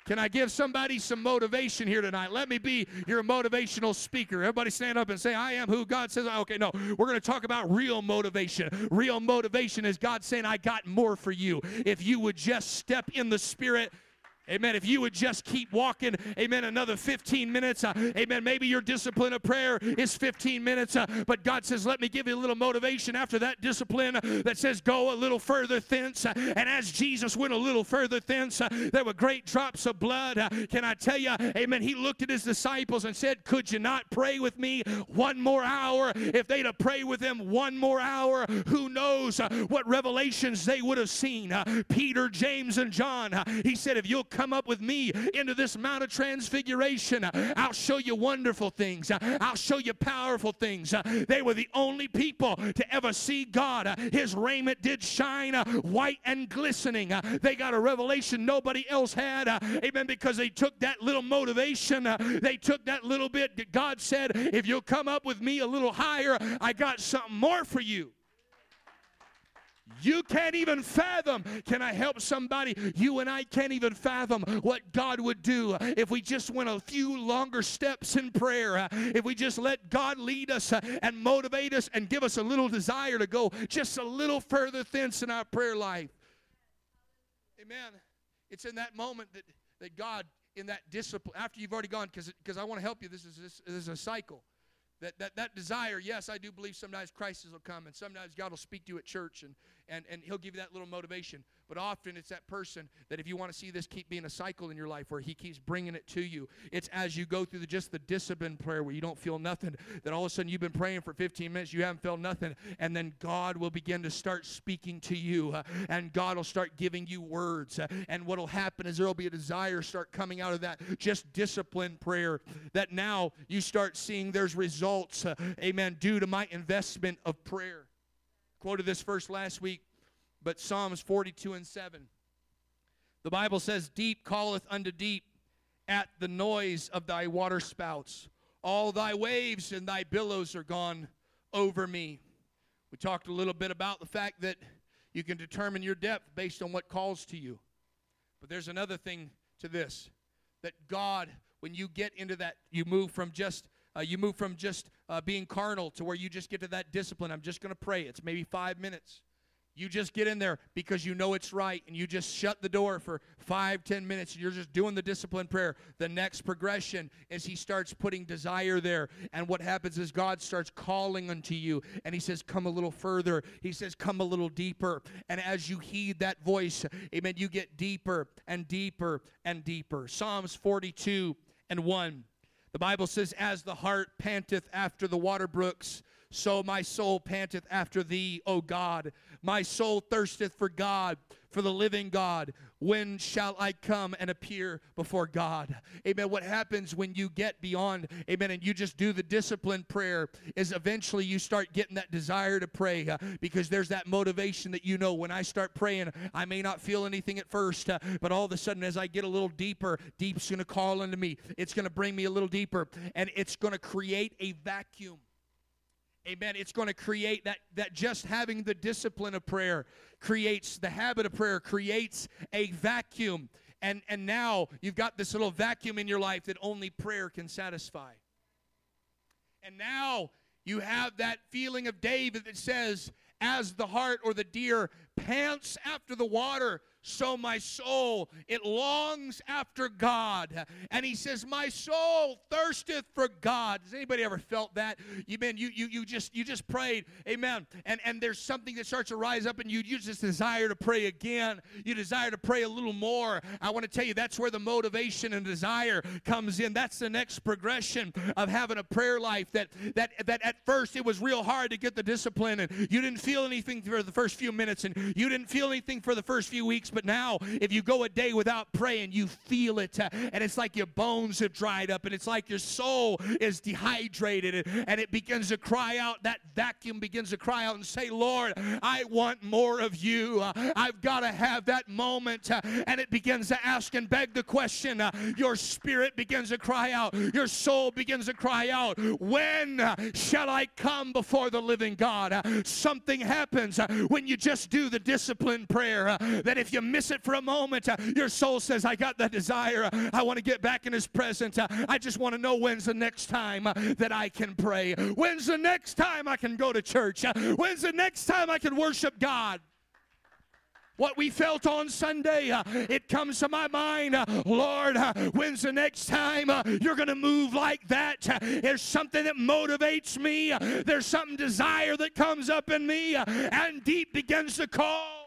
Can I give somebody some motivation here tonight? Let me be your motivational speaker. Everybody stand up and say, I am who God says. Okay, no, we're going to talk about real motivation. Real motivation is God saying, I got more for you. If you would just step in the Spirit Amen. If you would just keep walking, amen, another 15 minutes. Uh, amen. Maybe your discipline of prayer is 15 minutes, uh, but God says, let me give you a little motivation after that discipline that says, go a little further thence. Uh, and as Jesus went a little further thence, uh, there were great drops of blood. Uh, can I tell you, amen, he looked at his disciples and said, could you not pray with me one more hour? If they'd have prayed with him one more hour, who knows uh, what revelations they would have seen. Peter, James, and John, he said, if you'll come up with me into this Mount of Transfiguration, I'll show you wonderful things. I'll show you powerful things. They were the only people to ever see God. His raiment did shine white and glistening. They got a revelation nobody else had. Amen. Because they took that little motivation, they took that little bit. God said, If you'll come up with me a little higher, I got something more for you. You can't even fathom. Can I help somebody? You and I can't even fathom what God would do if we just went a few longer steps in prayer. Uh, if we just let God lead us uh, and motivate us and give us a little desire to go just a little further thence in our prayer life. Amen. It's in that moment that, that God, in that discipline, after you've already gone, because I want to help you, this is, this, this is a cycle. That, that, that desire, yes, I do believe sometimes crisis will come and sometimes God will speak to you at church and, and, and He'll give you that little motivation. But often it's that person that if you want to see this keep being a cycle in your life where He keeps bringing it to you, it's as you go through the, just the discipline prayer where you don't feel nothing, that all of a sudden you've been praying for 15 minutes, you haven't felt nothing, and then God will begin to start speaking to you, uh, and God will start giving you words. Uh, and what will happen is there will be a desire start coming out of that just discipline prayer that now you start seeing there's results, uh, amen, due to my investment of prayer. Quoted this verse last week but Psalms 42 and 7. The Bible says, Deep calleth unto deep at the noise of thy waterspouts. All thy waves and thy billows are gone over me. We talked a little bit about the fact that you can determine your depth based on what calls to you. But there's another thing to this that God, when you get into that, you move from just uh, you move from just uh, being carnal to where you just get to that discipline. I'm just going to pray. It's maybe five minutes. You just get in there because you know it's right, and you just shut the door for five, ten minutes, and you're just doing the discipline prayer. The next progression is He starts putting desire there, and what happens is God starts calling unto you, and He says, Come a little further. He says, Come a little deeper. And as you heed that voice, amen, you get deeper and deeper and deeper. Psalms 42 and 1. The Bible says, As the hart panteth after the water brooks, so my soul panteth after thee, O God. My soul thirsteth for God, for the living God. When shall I come and appear before God? Amen. What happens when you get beyond, amen, and you just do the disciplined prayer is eventually you start getting that desire to pray uh, because there's that motivation that you know when I start praying, I may not feel anything at first, uh, but all of a sudden as I get a little deeper, deep's going to call into me. It's going to bring me a little deeper and it's going to create a vacuum Amen. It's going to create that that just having the discipline of prayer creates the habit of prayer creates a vacuum. And and now you've got this little vacuum in your life that only prayer can satisfy. And now you have that feeling of David that says, as the hart or the deer pants after the water, so my soul it longs after God. And he says, My soul thirsteth for God. Has anybody ever felt that? You been you you you just you just prayed, amen. And and there's something that starts to rise up in you. You just desire to pray again. You desire to pray a little more. I want to tell you that's where the motivation and desire comes in. That's the next progression of having a prayer life that that that at first it was real hard to get the discipline and you didn't feel anything for the first few minutes and you didn't feel anything for the first few weeks, but now if you go a day without praying, you feel it. And it's like your bones have dried up and it's like your soul is dehydrated and, it begins to cry out. That vacuum begins to cry out and say, Lord, I want more of you. I've got to have that moment. And it begins to ask and beg the question. Your spirit begins to cry out. Your soul begins to cry out, When shall I come before the living God? Something happens when you just do the disciplined prayer that if you miss it for a moment, your soul says, I got that desire. I want to get back in His presence. I just want to know when's the next time that I can pray. When's the next time I can go to church? When's the next time I can worship God? what we felt on Sunday, uh, it comes to my mind, uh, Lord, uh, when's the next time uh, you're going to move like that? Uh, there's something that motivates me, uh, there's something desire that comes up in me, and deep begins to call.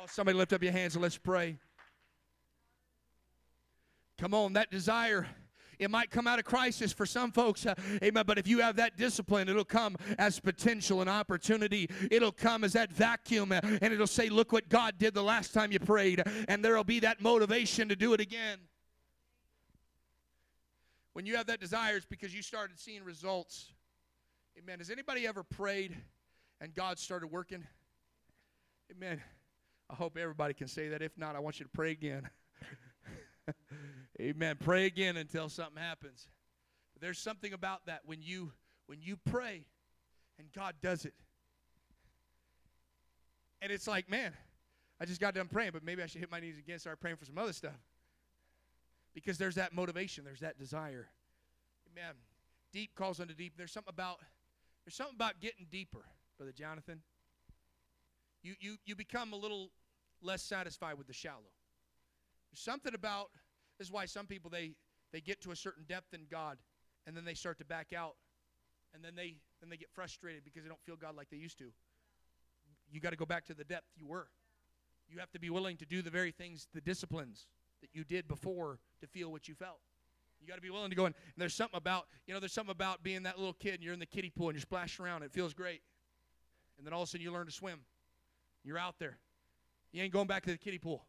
Oh, somebody lift up your hands and let's pray. Come on, that desire it might come out of crisis for some folks, uh, amen. But if you have that discipline, it'll come as potential and opportunity. It'll come as that vacuum, uh, and it'll say, Look what God did the last time you prayed. And there'll be that motivation to do it again. When you have that desire, it's because you started seeing results. Amen. Has anybody ever prayed and God started working? Amen. I hope everybody can say that. If not, I want you to pray again. Amen. Pray again until something happens. But there's something about that when you when you pray and God does it. And it's like, man, I just got done praying, but maybe I should hit my knees again start praying for some other stuff. Because there's that motivation, there's that desire. Amen. Deep calls unto deep. There's something about there's something about getting deeper, Brother Jonathan. You you you become a little less satisfied with the shallow. There's something about this is why some people they they get to a certain depth in God and then they start to back out and then they then they get frustrated because they don't feel God like they used to. You got to go back to the depth you were. You have to be willing to do the very things, the disciplines that you did before to feel what you felt. You got to be willing to go in. And there's something about, you know, there's something about being that little kid and you're in the kiddie pool and you're splashing around. It feels great. And then all of a sudden you learn to swim. You're out there. You ain't going back to the kiddie pool.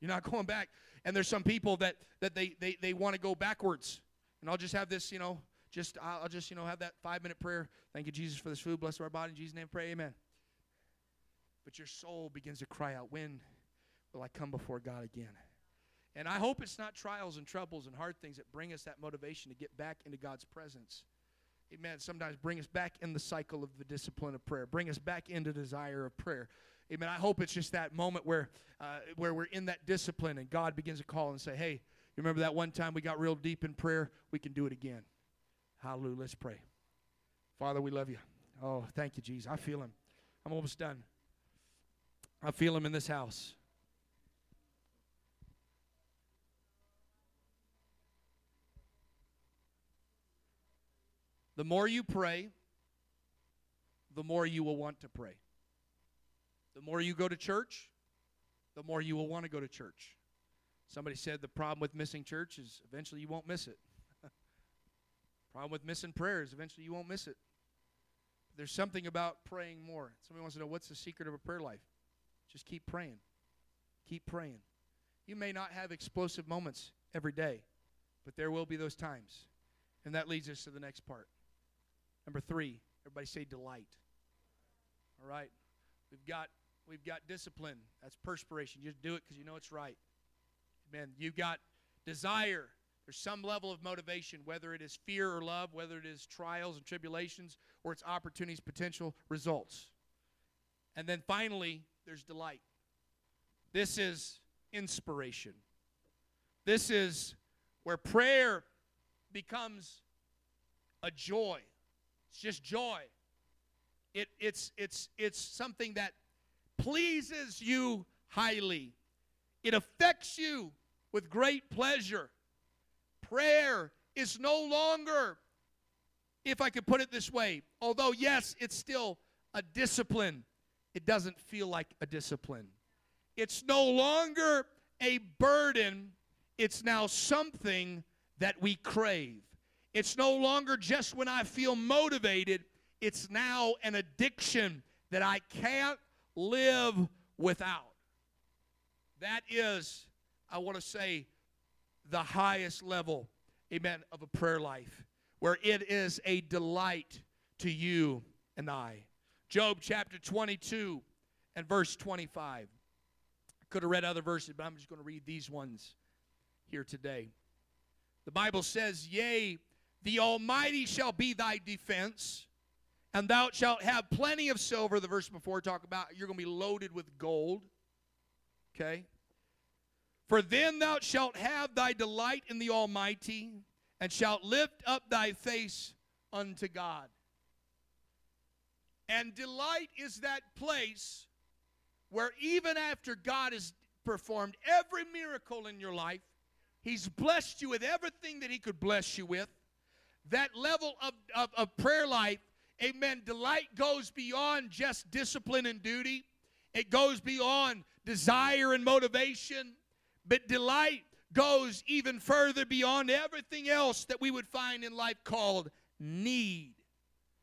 You're not going back. And there's some people that that they they, they want to go backwards. And I'll just have this, you know, just I'll just, you know, have that five minute prayer. Thank you, Jesus, for this food. Bless our body. In Jesus' name, pray. Amen. But your soul begins to cry out, When will I come before God again? And I hope it's not trials and troubles and hard things that bring us that motivation to get back into God's presence. Amen. Sometimes bring us back in the cycle of the discipline of prayer, bring us back into desire of prayer. Amen. I hope it's just that moment where, uh, where we're in that discipline and God begins to call and say, hey, you remember that one time we got real deep in prayer? We can do it again. Hallelujah. Let's pray. Father, we love you. Oh, thank you, Jesus. I feel him. I'm almost done. I feel him in this house. The more you pray, the more you will want to pray. The more you go to church, the more you will want to go to church. Somebody said the problem with missing church is eventually you won't miss it. problem with missing prayers, eventually you won't miss it. There's something about praying more. Somebody wants to know what's the secret of a prayer life? Just keep praying. Keep praying. You may not have explosive moments every day, but there will be those times. And that leads us to the next part. Number three, everybody say delight. All right. We've got We've got discipline. That's perspiration. You just do it because you know it's right. Amen. You've got desire. There's some level of motivation, whether it is fear or love, whether it is trials and tribulations, or it's opportunities, potential results. And then finally, there's delight. This is inspiration. This is where prayer becomes a joy. It's just joy. It, it's, it's, it's something that pleases you highly. It affects you with great pleasure. Prayer is no longer, if I could put it this way, although, yes, it's still a discipline, it doesn't feel like a discipline. It's no longer a burden, it's now something that we crave. It's no longer just when I feel motivated, it's now an addiction that I can't live without. That is, I want to say, the highest level, amen, of a prayer life, where it is a delight to you and I. Job chapter 22 and verse 25. I could have read other verses, but I'm just going to read these ones here today. The Bible says, Yea, the Almighty shall be thy defense, and thou shalt have plenty of silver. The verse before talk about you're going to be loaded with gold. Okay? For then thou shalt have thy delight in the Almighty, and shalt lift up thy face unto God. And delight is that place where even after God has performed every miracle in your life, He's blessed you with everything that He could bless you with. That level of, of, of prayer life, amen, delight goes beyond just discipline and duty, it goes beyond desire and motivation, but delight goes even further beyond everything else that we would find in life called need.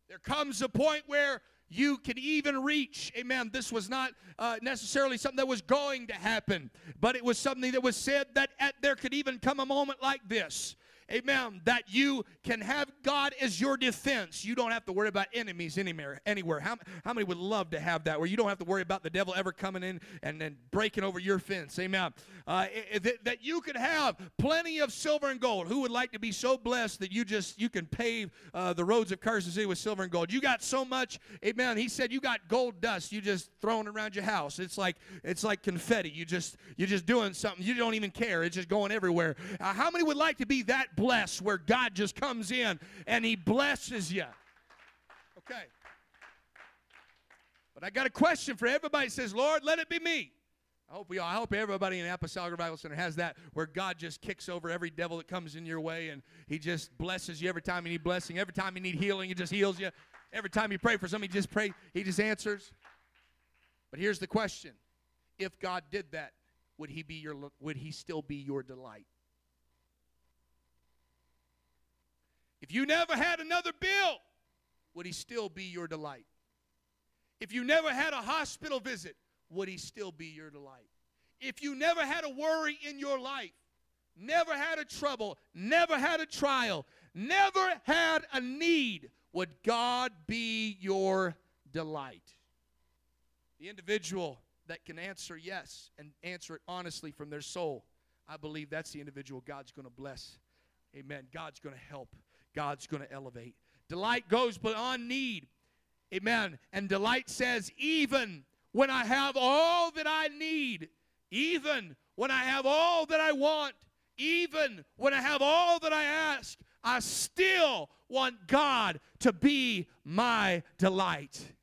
There comes a point where you can even reach. Amen. This was not uh, necessarily something that was going to happen, but it was something that was said that at, there could even come a moment like this amen, that you can have God as your defense. You don't have to worry about enemies anywhere. anywhere. How, how many would love to have that where you don't have to worry about the devil ever coming in and then breaking over your fence? Amen. Uh, that, that you could have plenty of silver and gold. Who would like to be so blessed that you just, you can pave uh, the roads of Carson City with silver and gold? You got so much, amen. He said you got gold dust you just throwing around your house. It's like, it's like confetti. You just, you're just doing something. You don't even care. It's just going everywhere. Uh, how many would like to be that blessed where God just comes in and He blesses you. Okay. But I got a question for everybody says, Lord, let it be me. I hope we all, I hope everybody in Apostolic Revival Center has that where God just kicks over every devil that comes in your way and He just blesses you every time you need blessing. Every time you need healing, He just heals you. Every time you pray for something, He just pray, He just answers. But here's the question. If God did that, would he be your would he still be your delight? If you never had another bill, would he still be your delight? If you never had a hospital visit, would he still be your delight? If you never had a worry in your life, never had a trouble, never had a trial, never had a need, would God be your delight? The individual that can answer yes and answer it honestly from their soul, I believe that's the individual God's going to bless. Amen. God's going to help. God's going to elevate. Delight goes beyond need. Amen. And delight says, even when I have all that I need, even when I have all that I want, even when I have all that I ask, I still want God to be my delight.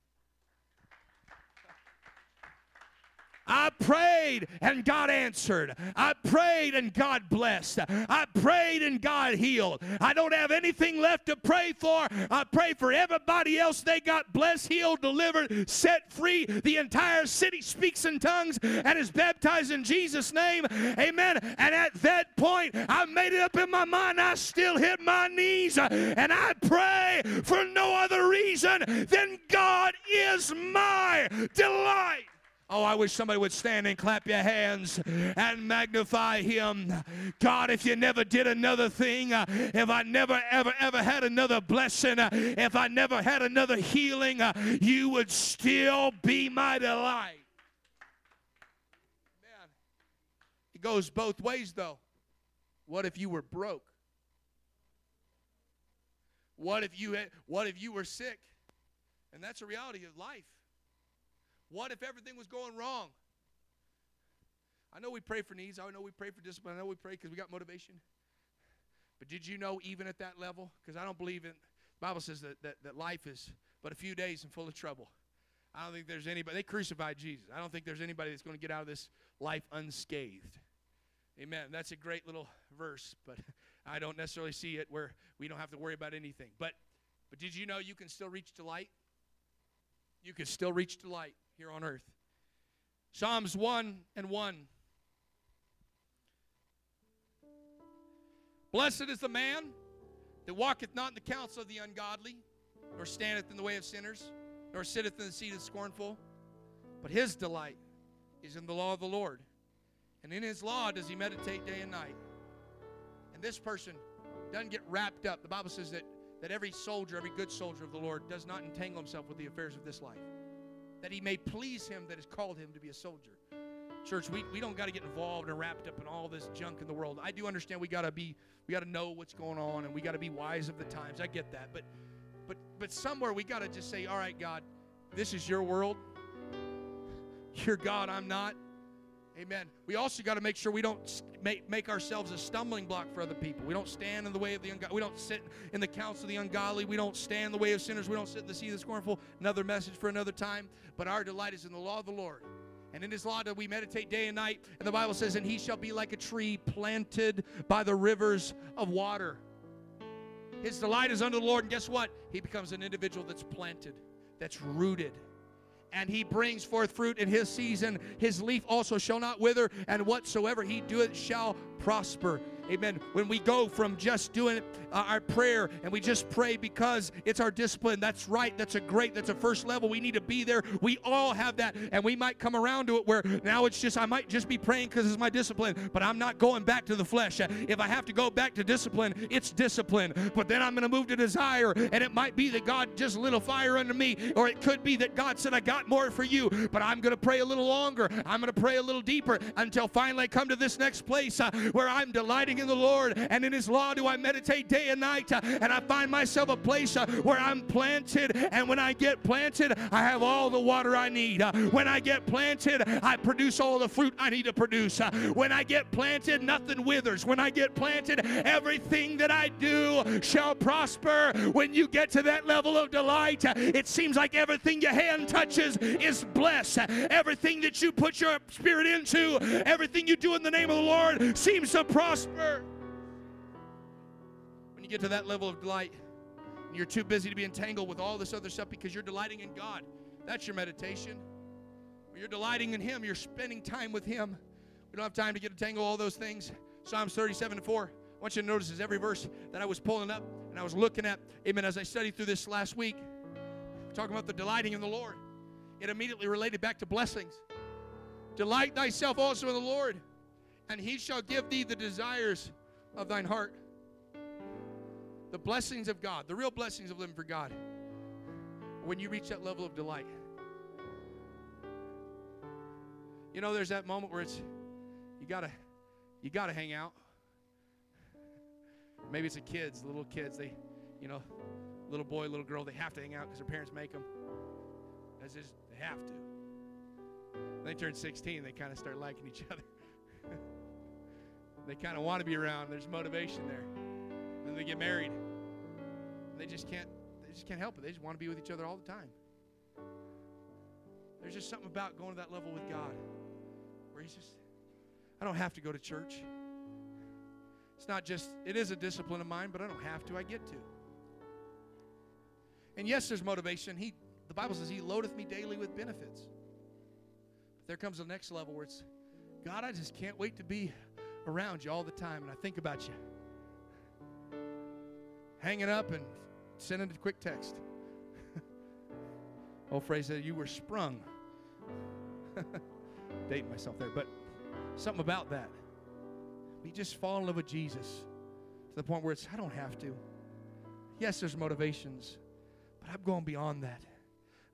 I prayed and God answered. I prayed and God blessed. I prayed and God healed. I don't have anything left to pray for. I pray for everybody else. They got blessed, healed, delivered, set free. The entire city speaks in tongues and is baptized in Jesus' name. Amen. And at that point, I made it up in my mind. I still hit my knees and I pray for no other reason than God is my delight. Oh, I wish somebody would stand and clap your hands and magnify him. God, if you never did another thing, uh, if I never, ever, ever had another blessing, uh, if I never had another healing, uh, you would still be my delight. Man, it goes both ways, though. What if you were broke? What if you had, what if you were sick? And that's a reality of life. What if everything was going wrong? I know we pray for needs. I know we pray for discipline. I know we pray because we got motivation. But did you know, even at that level? Because I don't believe in, the Bible says that, that, that life is but a few days and full of trouble. I don't think there's anybody. They crucified Jesus. I don't think there's anybody that's going to get out of this life unscathed. Amen. That's a great little verse, but I don't necessarily see it where we don't have to worry about anything. But but did you know you can still reach to light? You can still reach to light here on earth. Psalms 1 and 1. Blessed is the man that walketh not in the counsel of the ungodly, nor standeth in the way of sinners, nor sitteth in the seat of the scornful. But his delight is in the law of the Lord. And in his law does he meditate day and night. And this person doesn't get wrapped up. The Bible says that, that every soldier, every good soldier of the Lord, does not entangle himself with the affairs of this life. That he may please him that has called him to be a soldier. Church, we, we don't got to get involved and wrapped up in all this junk in the world. I do understand we got to be we got to know what's going on and we got to be wise of the times. I get that. But but but somewhere we got to just say, "All right, God, this is your world. You're God, I'm not." Amen. We also got to make sure we don't make, make ourselves a stumbling block for other people. We don't stand in the way of the ungodly. We don't sit in the counsel of the ungodly. We don't stand in the way of sinners. We don't sit in the seat of the scornful. Another message for another time. But our delight is in the law of the Lord. And in his law do we meditate day and night. And the Bible says, And he shall be like a tree planted by the rivers of water. His delight is unto the Lord. And guess what? He becomes an individual that's planted, that's rooted. And he brings forth fruit in his season. His leaf also shall not wither, and whatsoever he doeth shall prosper. Amen. When we go from just doing uh, our prayer and we just pray because it's our discipline, that's right. That's a great, that's a first level. We need to be there. We all have that. And we might come around to it where now it's just, I might just be praying because it's my discipline, but I'm not going back to the flesh. If I have to go back to discipline, it's discipline. But then I'm going to move to desire. And it might be that God just lit a fire under me, or it could be that God said, I got more for you, but I'm going to pray a little longer. I'm going to pray a little deeper until finally I come to this next place uh, where I'm delighting in the Lord, and in His law do I meditate day and night. Uh, and I find myself a place uh, where I'm planted, and when I get planted, I have all the water I need. Uh, when I get planted, I produce all the fruit I need to produce. When I get planted, nothing withers. When I get planted, everything that I do shall prosper. When you get to that level of delight, it seems like everything your hand touches is blessed. Everything that you put your spirit into, everything you do in the name of the Lord seems to prosper get to that level of delight, you're too busy to be entangled with all this other stuff because you're delighting in God. That's your meditation. When you're delighting in Him, you're spending time with Him. We don't have time to get entangled all those things. Psalms 37 and 4. I want you to notice is every verse that I was pulling up and I was looking at, amen, as I studied through this last week, talking about the delighting in the Lord. It immediately related back to blessings. Delight thyself also in the Lord, and he shall give thee the desires of thine heart the blessings of God, the real blessings of living for God, when you reach that level of delight. You know, there's that moment where it's you gotta you gotta hang out. Maybe it's the kids, the little kids. They, you know, little boy, little girl. They have to hang out because their parents make them. That's just they have to. When they turn 16, they kind of start liking each other. They kind of want to be around. There's motivation there. Then they get married. They just can't they just can't help it. They just want to be with each other all the time. There's just something about going to that level with God where he's just I don't have to go to church. It's not just it is a discipline of mine, but I don't have to. I get to. And yes, there's motivation. He the Bible says he loadeth me daily with benefits. But there comes the next level where it's God, I just can't wait to be around you all the time and I think about you hanging up and sending a quick text. Old phrase said, You were sprung. Dating myself there, but something about that. We just fall in love with Jesus to the point where it's, I don't have to. Yes, there's motivations, but I'm going beyond that.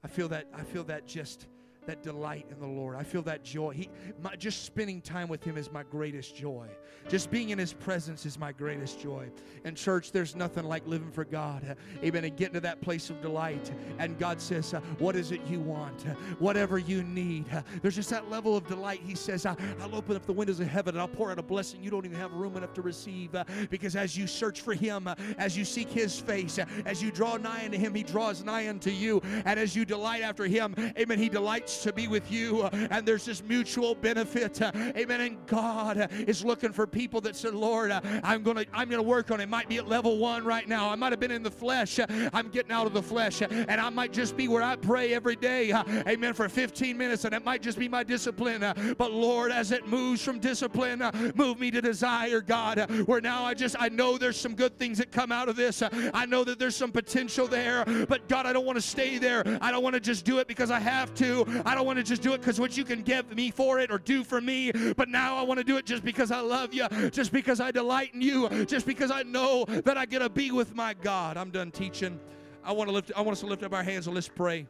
I feel that, I feel that just that delight in the Lord. I feel that joy. He, my, just spending time with Him is my greatest joy. Just being in His presence is my greatest joy. And church, there's nothing like living for God. Amen. And getting to that place of delight. And God says, uh, What is it you want? Whatever you need. There's just that level of delight. He says, I'll open up the windows of heaven and I'll pour out a blessing you don't even have room enough to receive. Uh, because as you search for Him, uh, as you seek His face, as you draw nigh unto Him, He draws nigh unto you. And as you delight after Him, amen, He delights to be with you. And there's this mutual benefit. Amen. And God is looking for people that said, Lord, I'm going to I'm going to work on it. Might be at level one right now. I might have been in the flesh. I'm getting out of the flesh. And I might just be where I pray every day. Amen. For 15 minutes. And it might just be my discipline. But Lord, as it moves from discipline, move me to desire, God, where now I just, I know there's some good things that come out of this. I know that there's some potential there. But God, I don't want to stay there. I don't want to just do it because I have to. I don't want to just do it because what you can give me for it or do for me. But now I want to do it just because I love you, just because I delight in you, just because I know that I get to be with my God. I'm done teaching. I want to lift I want us to lift up our hands and let's pray.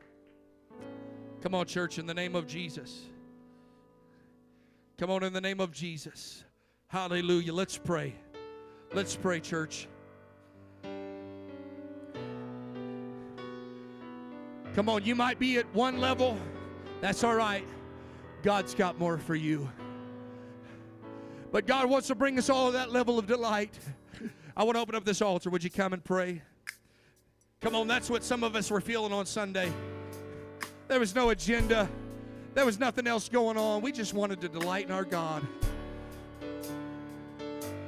Come on, church, in the name of Jesus. Come on, in the name of Jesus. Hallelujah. Let's pray. Let's pray, church. Come on, you might be at one level. That's all right. God's got more for you. But God wants to bring us all to that level of delight. I want to open up this altar. Would you come and pray? Come on, that's what some of us were feeling on Sunday. There was no agenda. There was nothing else going on. We just wanted to delight in our God.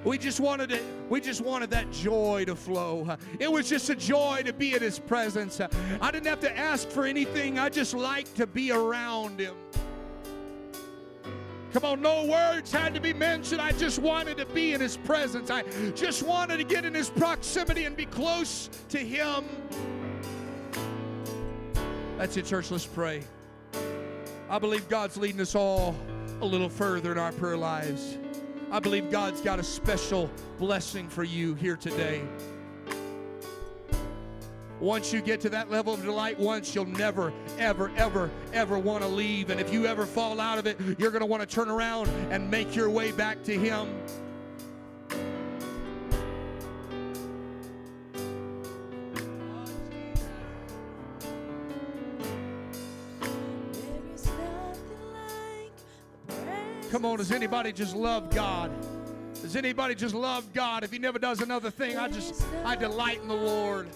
We just wanted it. We just wanted that joy to flow. It was just a joy to be in His presence. I didn't have to ask for anything. I just liked to be around Him. Come on, no words had to be mentioned. I just wanted to be in His presence. I just wanted to get in His proximity and be close to Him. That's it, church. Let's pray. I believe God's leading us all a little further in our prayer lives. I believe God's got a special blessing for you here today. Once you get to that level of delight, once you'll never, ever, ever, ever want to leave. And if you ever fall out of it, you're going to want to turn around and make your way back to Him. Come on, does anybody just love God? Does anybody just love God? If he never does another thing, I just, I delight in the Lord.